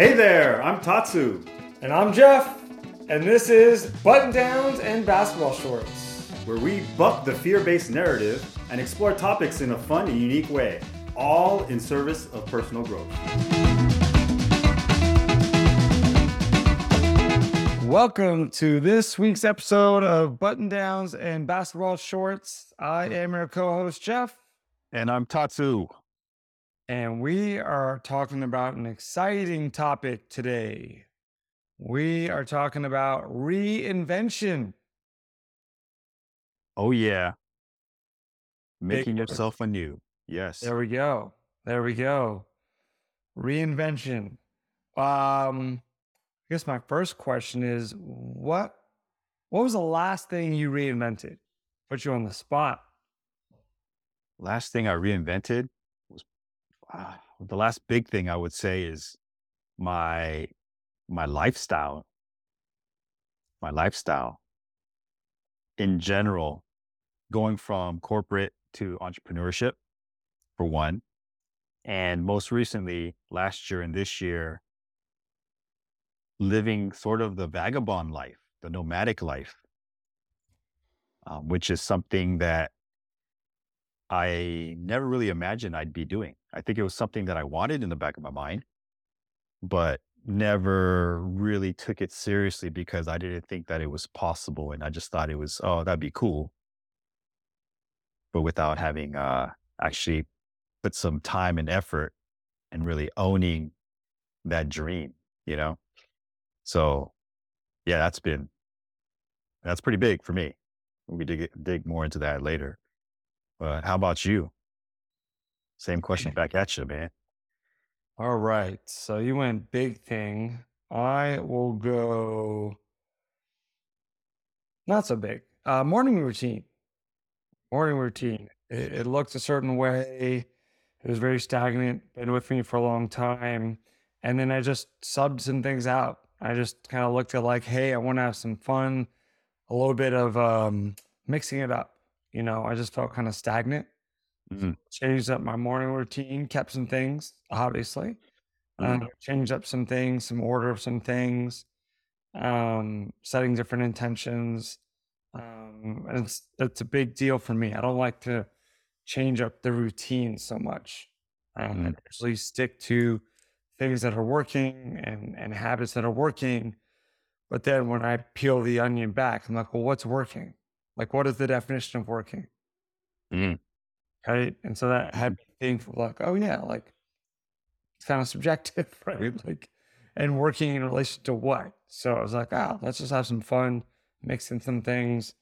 Hey there, I'm Tatsu, And I'm Jeff, and this is Button Downs and Basketball Shorts. where we buck the fear based narrative and explore topics in a fun and unique way, all in service of personal growth. Welcome to this week's episode of Button Downs and Basketball Shorts. I am your co host, Jeff, And I'm Tatsu. And we are talking about an exciting topic today. We are talking about reinvention. Oh, yeah. Making word. yourself anew. Yes. There we go. There we go. Reinvention. Um, I guess my first question is what what was the last thing you reinvented? Put you on the spot. Last thing I reinvented ah, the last big thing I would say is my my lifestyle. My lifestyle in general, going from corporate to entrepreneurship, for one. And most recently, last year and this year, living sort of the vagabond life, the nomadic life, um, which is something that I never really imagined I'd be doing. I think it was something that I wanted in the back of my mind, but never really took it seriously because I didn't think that it was possible. And I just thought it was, oh, that'd be cool. But without having uh, actually put some time and effort and really owning that dream, you know? So, yeah, that's been, that's pretty big for me. We dig, dig more into that later. But how about you? Same question back at you, man. All right. So you went big thing. I will go not so big. Uh morning routine. Morning routine. It, it looked a certain way. It was very stagnant, been with me for a long time. And then I just subbed some things out. I just kind of looked at like, hey, I want to have some fun, a little bit of um mixing it up. You know, I just felt kind of stagnant Mhm. changed up my morning routine, kept some things, obviously. Uh, Mhm. changed up some things, some order of some things, um, setting different intentions. Um, and it's it's a big deal for me. I don't like to change up the routine so much. Um, I Mm. usually stick to things that are working and and habits that are working. But then when I peel the onion back, I'm like, well, what's working? Like, what is the definition of working? Mm. Right? And so that had me think like, oh yeah, like it's kind of subjective, right? Like, and working in relation to what? So I was like, oh, let's just have some fun, mixing some things,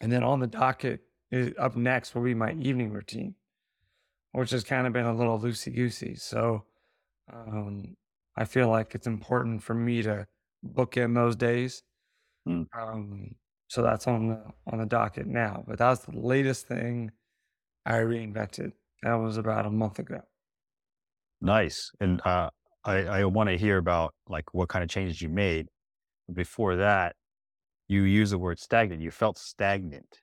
and then on the docket i- up next will be my evening routine, which has kind of been a little loosey goosey. So um, I feel like it's important for me to book in those days. Mm. Um, so that's on the on the docket now. But that's the latest thing I reinvented. That was about a month ago. Nice. And uh, I, I want to hear about like what kind of changes you made. Before that, you use the word stagnant. You felt stagnant.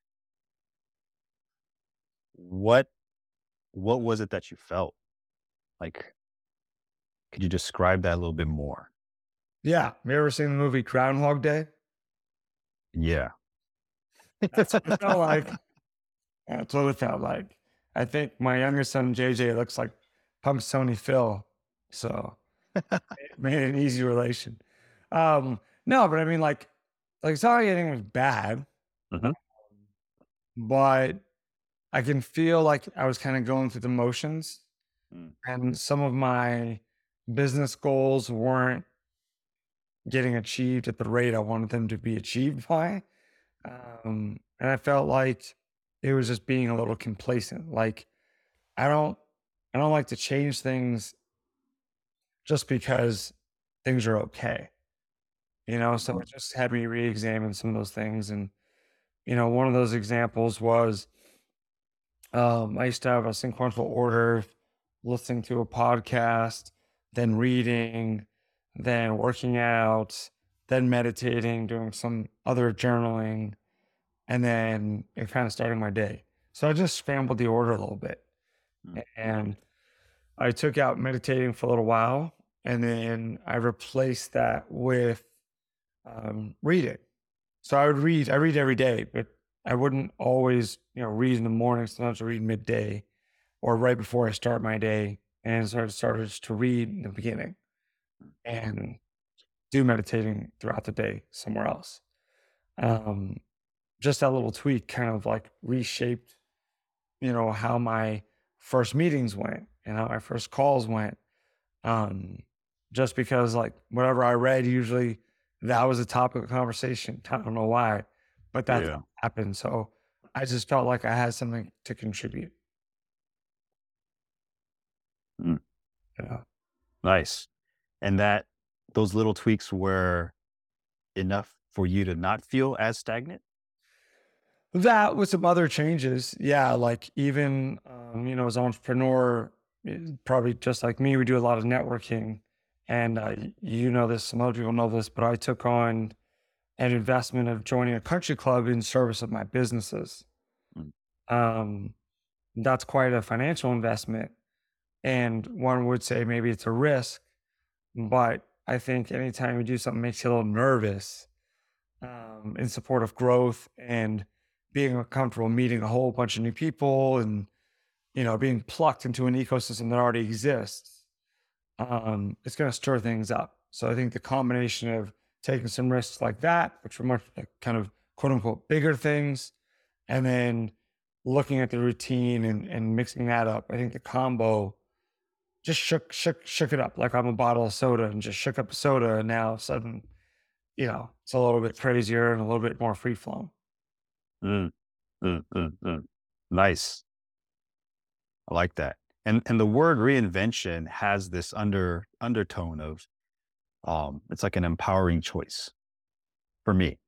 What what was it that you felt? Like, could you describe that a little bit more? Yeah. Have You ever seen the movie Groundhog Day? Yeah. That's what it felt like. That's what it felt like. I think my younger son JJ looks like Punxsutawney Phil, so it made an easy relation. Um, no, but I mean, like, like it's not like anything was bad, Mhm. but I can feel like I was kind of going through the motions, Mm. and some of my business goals weren't getting achieved at the rate I wanted them to be achieved by. Um, and I felt like it was just being a little complacent. Like I don't I don't like to change things just because things are okay. You know, so it just had me re-examine some of those things. And, you know, one of those examples was um, I used to have a sequential order, listening to a podcast, then reading, then working out, then meditating, doing some other journaling, and then it kind of starting my day. So I just scrambled the order a little bit. Mm. And I took out meditating for a little while and then I replaced that with um, reading. So I would read. I read every day, but I wouldn't always, you know, read in the morning. Sometimes I read midday, or right before I start my day, and so I started to read in the beginning, and do meditating throughout the day somewhere else. Um, just that little tweak kind of like reshaped, you know, how my first meetings went and how my first calls went. Um, just because like whatever I read, usually that was a topic of conversation. I don't know why, but that Yeah. happened. So I just felt like I had something to contribute. Mm. Yeah. Nice. And that those little tweaks were enough for you to not feel as stagnant? That with some other changes. Yeah. Like even, um, you know, as an entrepreneur, eh, probably just like me, we do a lot of networking. And uh, you know this, some other people know this, but I took on an investment of joining a country club in service of my businesses. Mm. Um, that's quite a financial investment. And one would say maybe it's a risk, but I think anytime you do something makes you a little nervous um, in support of growth and being comfortable meeting a whole bunch of new people and you know being plucked into an ecosystem that already exists um, it's going to stir things up. So i think the combination of taking some risks like that which were much like, kind of quote unquote bigger things and then looking at the routine and, and mixing that up i think the combo just shook shook shook it up. Like i'm a bottle of soda and just shook up a soda and now sudden you know it's a little bit crazier and a little bit more free flowing Mm, mm, mm, mm. Nice. I like that. And and the word reinvention has this under undertone of um it's like an empowering choice for me.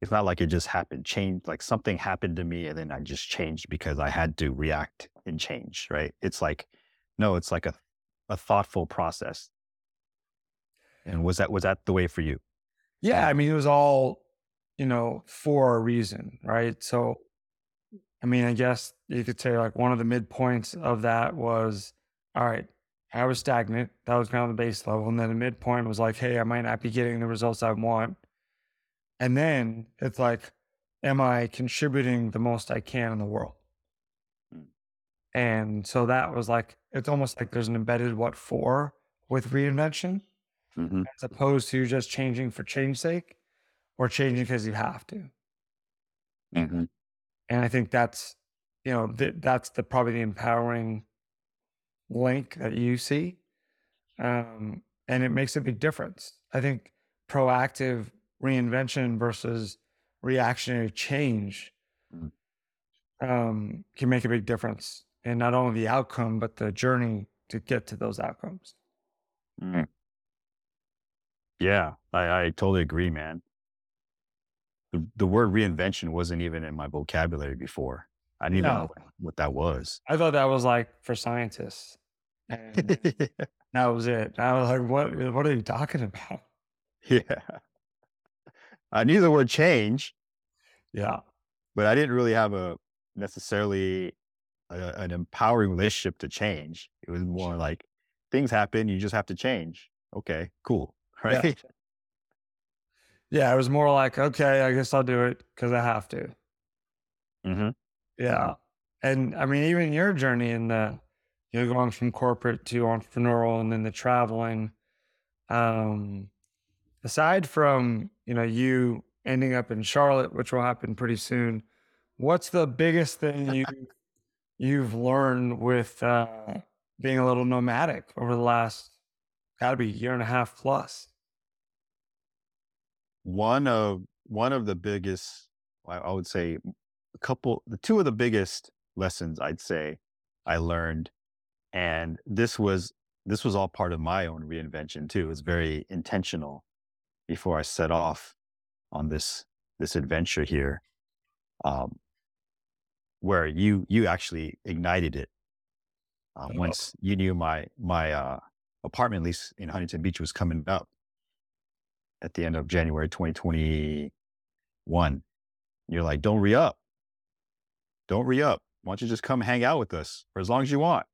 It's not like it just happened, change like something happened to me and then I just changed because I had to react and change, right? It's like no, it's like a a thoughtful process. And was that was that the way for you? Yeah, I mean, it was all, you know, for a reason, right? So, I mean, I guess you could say like one of the midpoints of that was, all right, I was stagnant. That was kind of the base level. And then the midpoint was like, hey, I might not be getting the results I want. And then it's like, am I contributing the most I can in the world? Mm. And so that was like, it's almost like there's an embedded what for with reinvention Mhm. as opposed to just changing for change sake or changing because you have to. Mhm. And I think that's, you know, th- that's the probably the empowering link that you see. Um, and it makes a big difference. I think proactive reinvention versus reactionary change Mm. um, can make a big difference in not only the outcome, but the journey to get to those outcomes. Mm. Yeah, I, I totally agree, man. The, the word reinvention wasn't even in my vocabulary before. I didn't even know what, that was. I thought that was like for scientists. And that was it. I was like, what uh, what are you talking about? yeah. I knew the word change, Yeah. but I didn't really have a necessarily a, an empowering relationship to change. It was more like things happen, you just have to change. Okay, cool. Right. Yeah. Yeah, it was more like, okay, I guess I'll do it because I have to. hmm Yeah. And I mean, even your journey in the you're going from corporate to entrepreneurial and then the traveling. Um, aside from, you know, you ending up in Charlotte, which will happen pretty soon, what's the biggest thing you you've learned with uh being a little nomadic over the last gotta be a year and a half plus? One of one of the biggest I, would say a couple the two of the biggest lessons I'd say I learned and this was this was all part of my own reinvention too. It was very intentional before I set off on this this adventure here. Um where you you actually ignited it. Uh, once you knew my my uh apartment lease in Huntington Beach was coming up at the end of January 2021. You're like, don't re up. Don't re up. Why don't you just come hang out with us for as long as you want?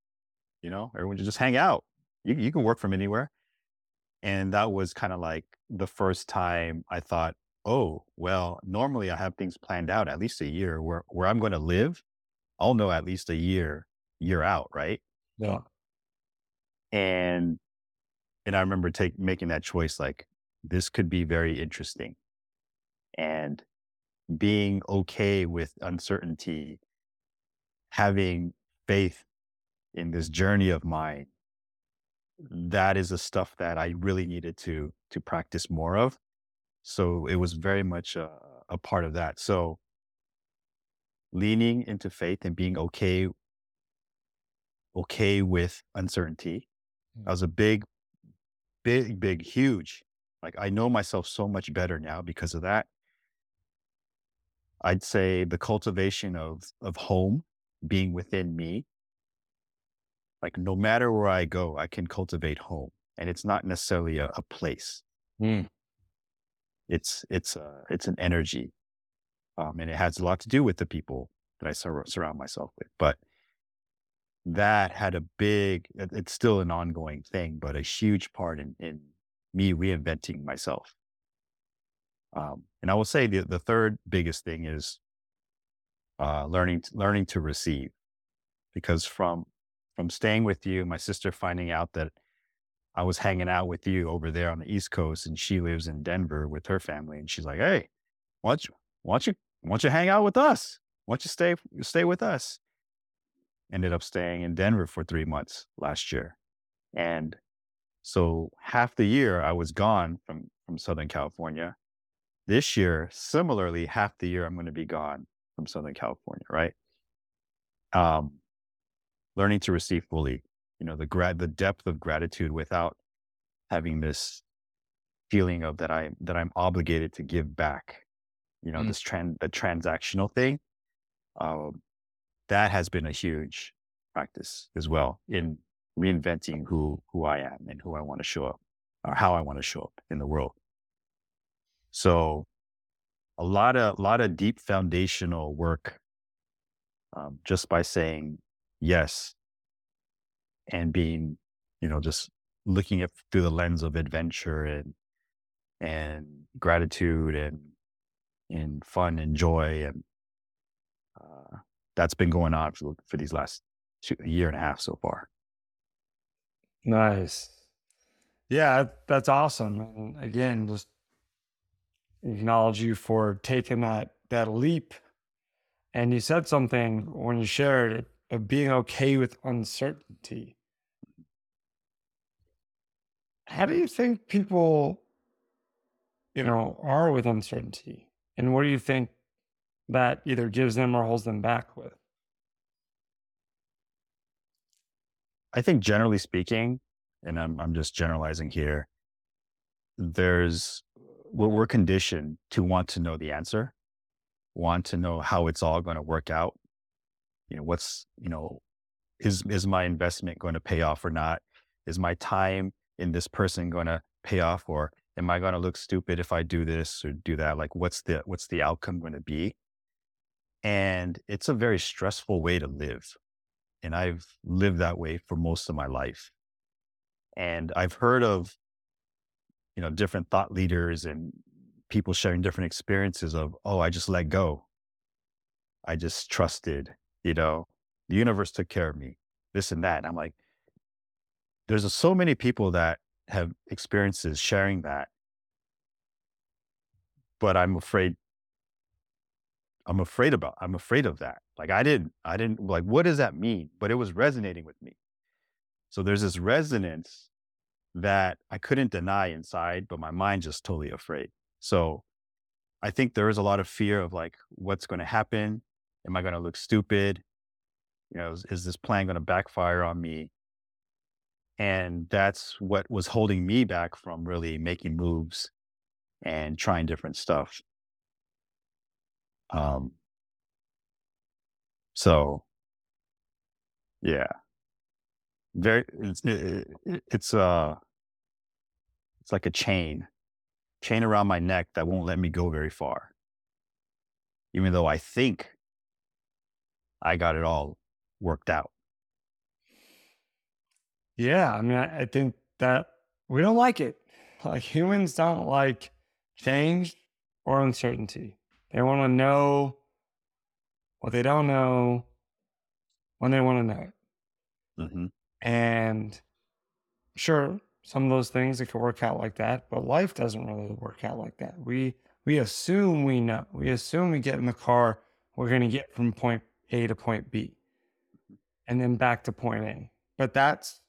You know, everyone just hang out. You, you can work from anywhere. And that was kind of like the first time I thought, oh, well, normally I have things planned out at least a year where, where I'm going to live. I'll know at least a year, year out. Right. Yeah. And, and I remember take, making that choice, like this could be very interesting and being okay with uncertainty, having faith in this journey of mine that is the stuff that I really needed to to practice more of. So it was very much a, a part of that. So leaning into faith and being okay okay with uncertainty. That mm. was a big, big, big, huge. Like I know myself so much better now because of that. I'd say the cultivation of of home being within me like no matter where I go, I can cultivate home, and it's not necessarily a, a place. Mm. It's it's uh, it's an energy, um, and it has a lot to do with the people that I sur- surround myself with. But that had a big. It's still an ongoing thing, but a huge part in in me reinventing myself. Um, and I will say the the third biggest thing is uh, learning learning to receive, because from from staying with you, my sister finding out that I was hanging out with you over there on the East Coast and she lives in Denver with her family. And she's like, Hey, why don't you, why don't you, why don't you hang out with us? Why don't you stay, stay with us? Ended up staying in Denver for three months last year. And so half the year I was gone from, from Southern California. This year, similarly, half the year I'm going to be gone from Southern California, right? Um, learning to receive fully, you know, the grad, the depth of gratitude without having this feeling of that I, that I'm obligated to give back, you know, mm. this trend, the transactional thing. Um, that has been a huge practice as well in reinventing who, who I am and who I want to show up or how I want to show up in the world. So a lot of, a lot of deep foundational work um, just by saying yes and being you know just looking at through the lens of adventure and and gratitude and and fun and joy and uh, that's been going on for, for these last two, year and a half so far nice yeah that's awesome and again just acknowledge you for taking that that leap and you said something when you shared it of being okay with uncertainty. How do you think people, you know, are with uncertainty? And what do you think that either gives them or holds them back with? I think generally speaking, and I'm I'm just generalizing here, there's well, we're conditioned to want to know the answer, want to know how it's all going to work out, you know, what's, you know, is, is my investment going to pay off or not? Is my time in this person going to pay off or am I going to look stupid if I do this or do that? Like what's the, what's the outcome going to be? And it's a very stressful way to live. And I've lived that way for most of my life. And I've heard of, you know, different thought leaders and people sharing different experiences of, oh, I just let go. I just trusted you know, the universe took care of me, this and that. And I'm like, there's a, so many people that have experiences sharing that. But I'm afraid, I'm afraid about, I'm afraid of that. Like I didn't, I didn't, like, what does that mean? But it was resonating with me. So there's this resonance that I couldn't deny inside, but my mind just totally afraid. So I think there is a lot of fear of like, what's going to happen? Am I going to look stupid? You know, is, is this plan going to backfire on me? And that's what was holding me back from really making moves and trying different stuff. Um, so yeah, very, it's, it, it's, uh, it's like a chain, chain around my neck that won't let me go very far. Even though I think I got it all worked out. Yeah, I mean, I, I think that we don't like it. Like humans don't like change or uncertainty. They want to know what they don't know when they want to know it. Mm-hmm. And sure, some of those things it could work out like that, but life doesn't really work out like that. We we assume we know. We assume we get in the car, we're going to get from point A to point B, and then back to point A. But that's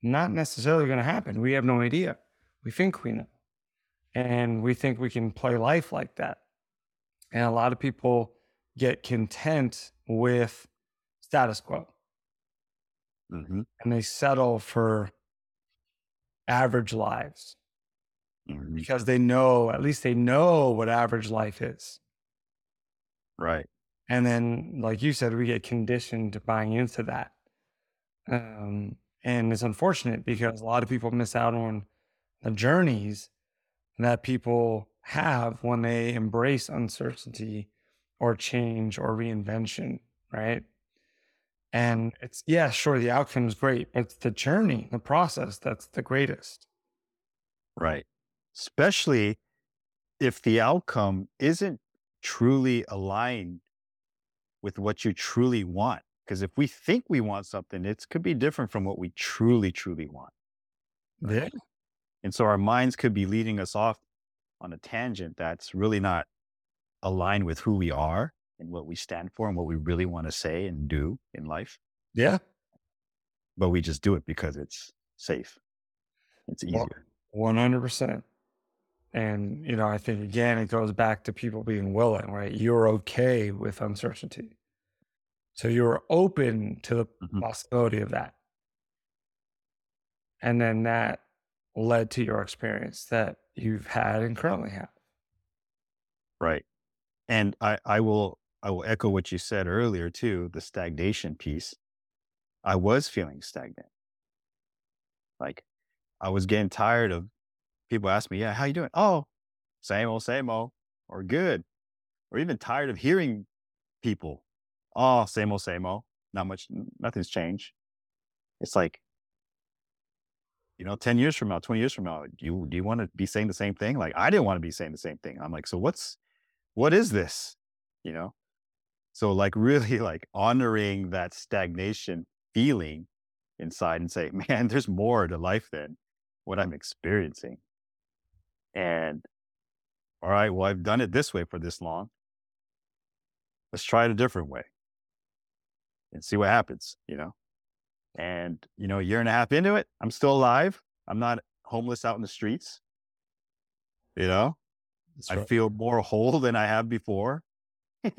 not necessarily going to happen. We have no idea. We think we know, and we think we can play life like that. And a lot of people get content with status quo Mm-hmm. and they settle for average lives Mm-hmm. because they know, at least they know what average life is. Right. And then, like you said, we get conditioned to buying into that. Um, and it's unfortunate because a lot of people miss out on the journeys that people have when they embrace uncertainty or change or reinvention, right? And it's, yeah, sure, the outcome is great, but it's the journey, the process that's the greatest. Right. Especially if the outcome isn't truly aligned with what you truly want. Because if we think we want something, it could be different from what we truly, truly want. Yeah. And so our minds could be leading us off on a tangent that's really not aligned with who we are and what we stand for and what we really want to say and do in life. Yeah. But we just do it because it's safe. It's easier. 100%. And, you know, I think again, it goes back to people being willing, right? You're okay with uncertainty. So you're open to the Mhm. possibility of that. And then that led to your experience that you've had and currently have. Right. And I, I will I will echo what you said earlier too, the stagnation piece. I was feeling stagnant. Like I was getting tired of people ask me, Yeah, how you doing? Oh, same old, same old, or good. Or even tired of hearing people, oh, same old, same old. Not much nothing's changed. It's like, you know, 10 years from now, 20 years from now, do you do you want to be saying the same thing? Like I didn't want to be saying the same thing. I'm like, so what's what is this? You know? So like really like honoring that stagnation feeling inside and say, man, there's more to life than what I'm experiencing. And all right, well, I've done it this way for this long. Let's try it a different way and see what happens, you know? And, you know, a year and a half into it, I'm still alive. I'm not homeless out in the streets. You know, That's I right. feel more whole than I have before.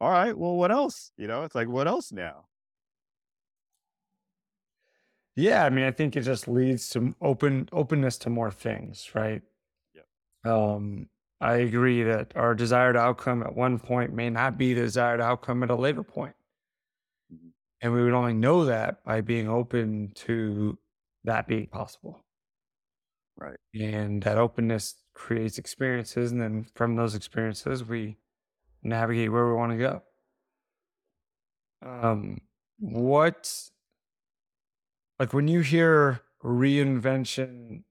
All right. Well, what else? You know, it's like, what else now? Yeah, I mean, I think it just leads to open openness to more things, right? Yep. Um, I agree that our desired outcome at one point may not be the desired outcome at a later point. And we would only know that by being open to that being possible. Right. And that openness creates experiences. And then from those experiences, we navigate where we want to go. Um, what, like when you hear reinvention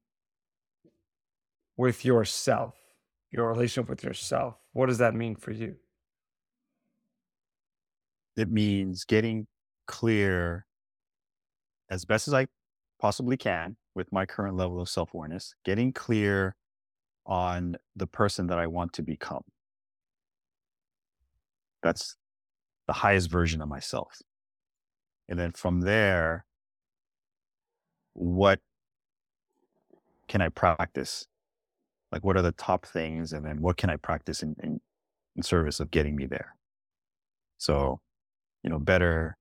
with yourself, your relationship with yourself, what does that mean for you? It means getting clear as best as I possibly can with my current level of self awareness, getting clear on the person that I want to become. That's the highest version of myself. And then from there, what can I practice? Like, what are the top things? And then what can I practice in, in, in service of getting me there? So, you know, better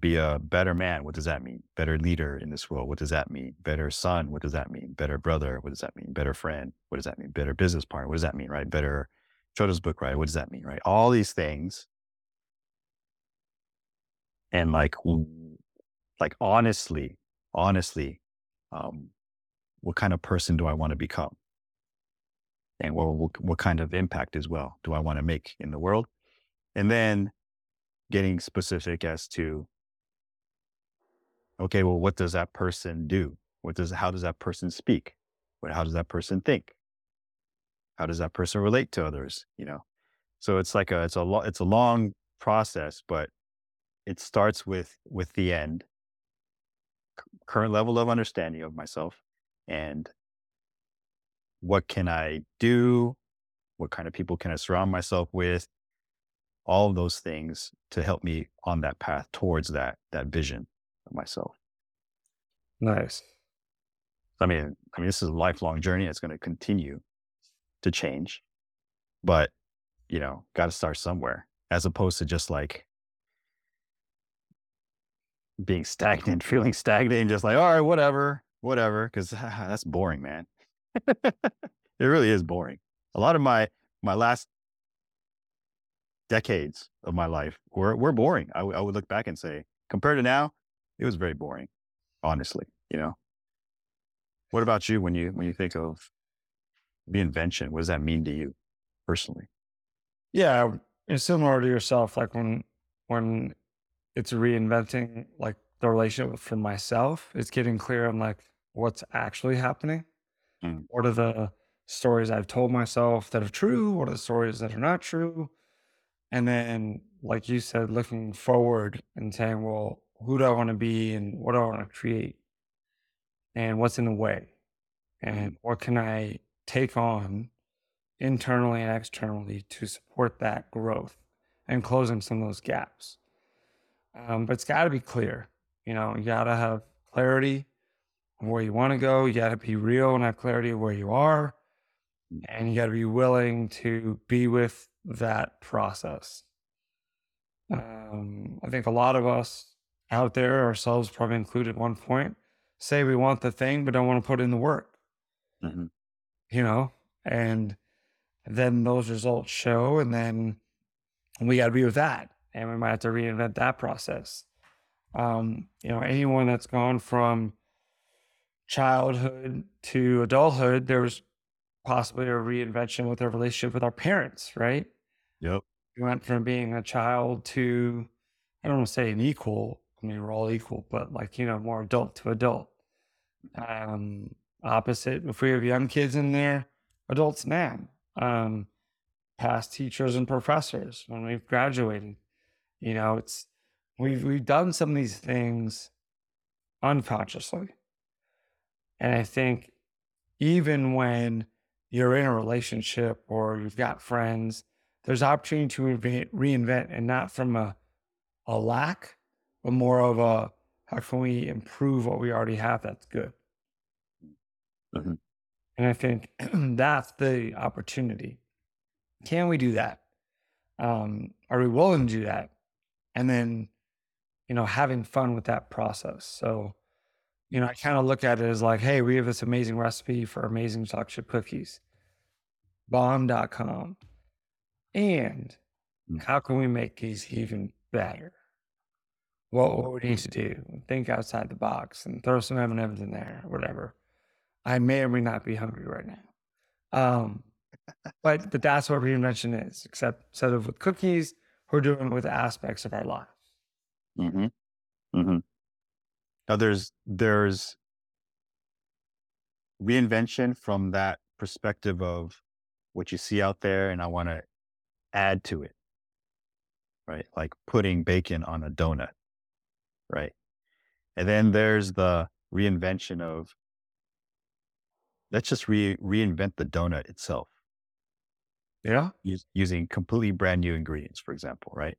be a better man. What does that mean? Better leader in this world. What does that mean? Better son. What does that mean? Better brother. What does that mean? Better friend. What does that mean? Better business partner. What does that mean? Right. Better children's book writer. What does that mean? Right. All these things. And like, like honestly, honestly, um, what kind of person do I want to become? And what, what, what kind of impact as well do I want to make in the world? And then getting specific as to okay, well, what does that person do? What does, how does that person speak? What, how does that person think? How does that person relate to others? You know? So it's like a, it's a lo- it's a long process, but it starts with, with the end, c- current level of understanding of myself and what can I do? What kind of people can I surround myself with? All of those things to help me on that path towards that, that vision myself. Nice. I mean, I mean, this is a lifelong journey. It's going to continue to change, but you know, got to start somewhere as opposed to just like being stagnant, feeling stagnant, and just like, all right, whatever, whatever, because that's boring, man. it really is boring. A lot of my my last decades of my life were were boring. I, w- I would look back and say, compared to now, it was very boring. Honestly, you know. What about you when you when you think of the invention? What does that mean to you personally? Yeah, it's similar to yourself. Like when when it's reinventing like the relationship for myself, it's getting clear on like what's actually happening. Mm. What are the stories I've told myself that are true? What are the stories that are not true? And then, like you said, looking forward and saying, well, who do I want to be and what do I want to create? And what's in the way? And what can I take on internally and externally to support that growth and closing some of those gaps? Um, but it's got to be clear. You know, you got to have clarity of where you want to go. You got to be real and have clarity of where you are. And you got to be willing to be with that process. Um, I think a lot of us out there, ourselves probably included at one point, say we want the thing, but don't want to put in the work, Mhm. you know? And then those results show, and then we got to be with that. And we might have to reinvent that process. Um, you know, anyone that's gone from childhood to adulthood, there was possibly a reinvention with our relationship with our parents, right? Yep. We went from being a child to, I don't want to say an equal. I mean, we're all equal, but like, you know, more adult to adult. Um, opposite, if we have young kids in there, adults now, um, past teachers and professors when we've graduated. You know, it's, we've, we've done some of these things unconsciously. And I think even when you're in a relationship or you've got friends, there's opportunity to reinvent, reinvent and not from a, a lack, but more of a how can we improve what we already have that's good. Mhm. And I think that's the opportunity. Can we do that? Um, are we willing to do that? And then, you know, having fun with that process. So, you know, I kind of look at it as like, hey, we have this amazing recipe for amazing chocolate chip cookies, bomb.com. And Mm. how can we make these even better? What, what we need to do? Think outside the box and throw some M&Ms in there, whatever. I may or may not be hungry right now. Um, but but that's what reinvention is. Except instead of with cookies, we're doing it with aspects of our lives. Mm-hmm. Mm-hmm. Now there's there's reinvention from that perspective of what you see out there, and I want to add to it, right? Like putting bacon on a donut, right? And then there's the reinvention of let's just re- reinvent the donut itself Yeah. us- using completely brand new ingredients, for example, right?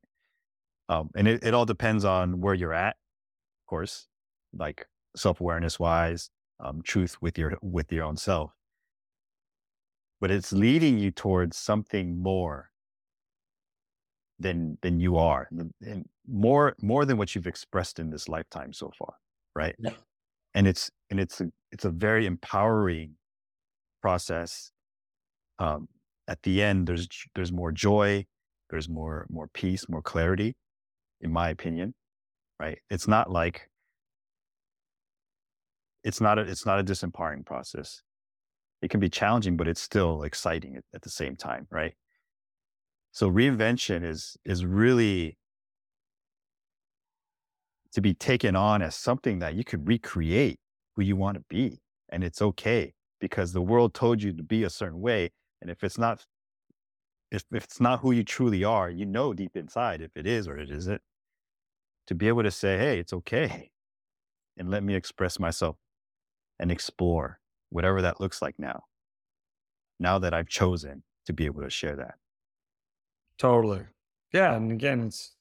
Um, and it, it all depends on where you're at, of course, like self awareness wise, um, truth with your with your own self. But it's leading you towards something more than than you are, and, and more more than what you've expressed in this lifetime so far, right? Yeah. And it's and it's a it's a very empowering process um, at the end there's there's more joy there's more more peace more clarity in my opinion right it's not like it's not a it's not a disempowering process it can be challenging but it's still exciting at, at the same time right so reinvention is is really to be taken on as something that you could recreate who you want to be. And it's okay because the world told you to be a certain way. And if it's not, if, if it's not who you truly are, you know deep inside if it is or it isn't. To be able to say, hey, it's okay. And let me express myself and explore whatever that looks like now. Now that I've chosen to be able to share that. Totally. Yeah. And again, it's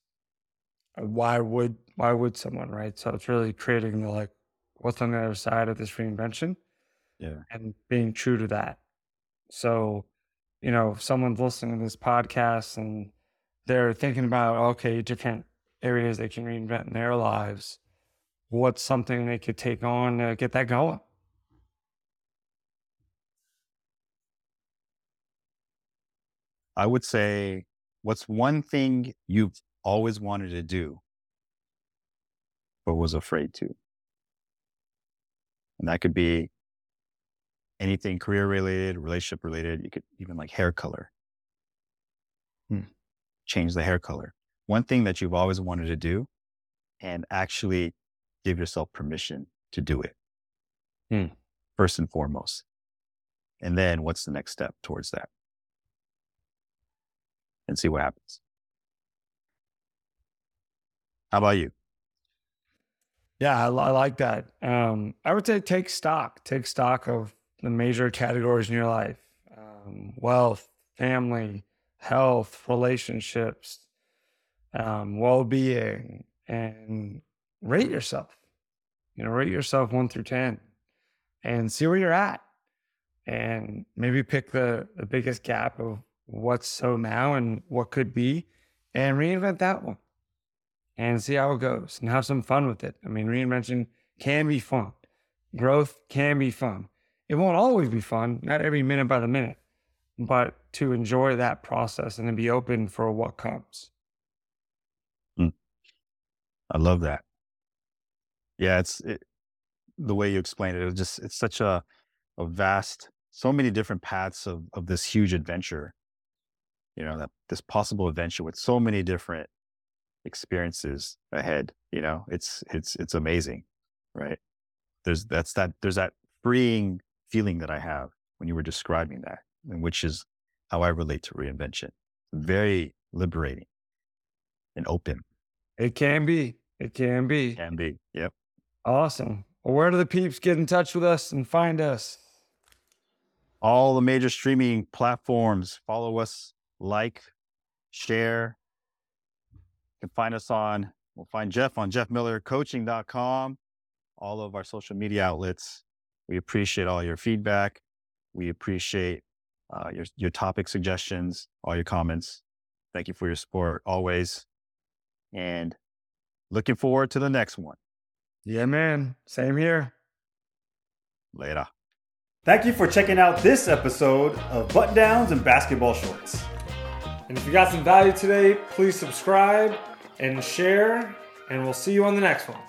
uh, why would why would someone, right? So it's really creating the like what's on the other side of this reinvention Yeah. and being true to that. So, you know, if someone's listening to this podcast and they're thinking about okay, different areas they can reinvent in their lives, what's something they could take on to get that going? I would say, what's one thing you've always wanted to do, but was afraid to? And that could be anything career related, relationship related. You could even like hair color. Hmm. Change the hair color. One thing that you've always wanted to do and actually give yourself permission to do it. Hmm. First and foremost. And then what's the next step towards that? And see what happens. How about you? Yeah, I, I like that. Um, I would say take stock, take stock of the major categories in your life um, wealth, family, health, relationships, um, well being, and rate yourself. You know, rate yourself one through 10 and see where you're at. And maybe pick the, the biggest gap of what's so now and what could be and reinvent that one and see how it goes and have some fun with it. I mean, reinvention can be fun, growth can be fun. It won't always be fun, not every minute by the minute, but to enjoy that process and to be open for what comes. Mm. I love that. Yeah, it's it, the way you explained it. It just it's such a a vast, so many different paths of of this huge adventure. You know that this possible adventure with so many different experiences ahead you know it's it's it's amazing right there's that's that there's that freeing feeling that i have when you were describing that and which is how i relate to reinvention very liberating and open It can be. It can be. can be yep Awesome. Well, where do the peeps get in touch with us and find us? all the major streaming platforms follow us like share can find us on we'll find jeff on jeffmillercoaching.com all of our social media outlets. We appreciate all your feedback. We appreciate uh, your, your topic suggestions all your comments. Thank you for your support always. And looking forward to the next one. Yeah, man. Same here. later. Thank you for checking out this episode of Button Downs and Basketball Shorts. And if you got some value today, please subscribe and share, and we'll see you on the next one.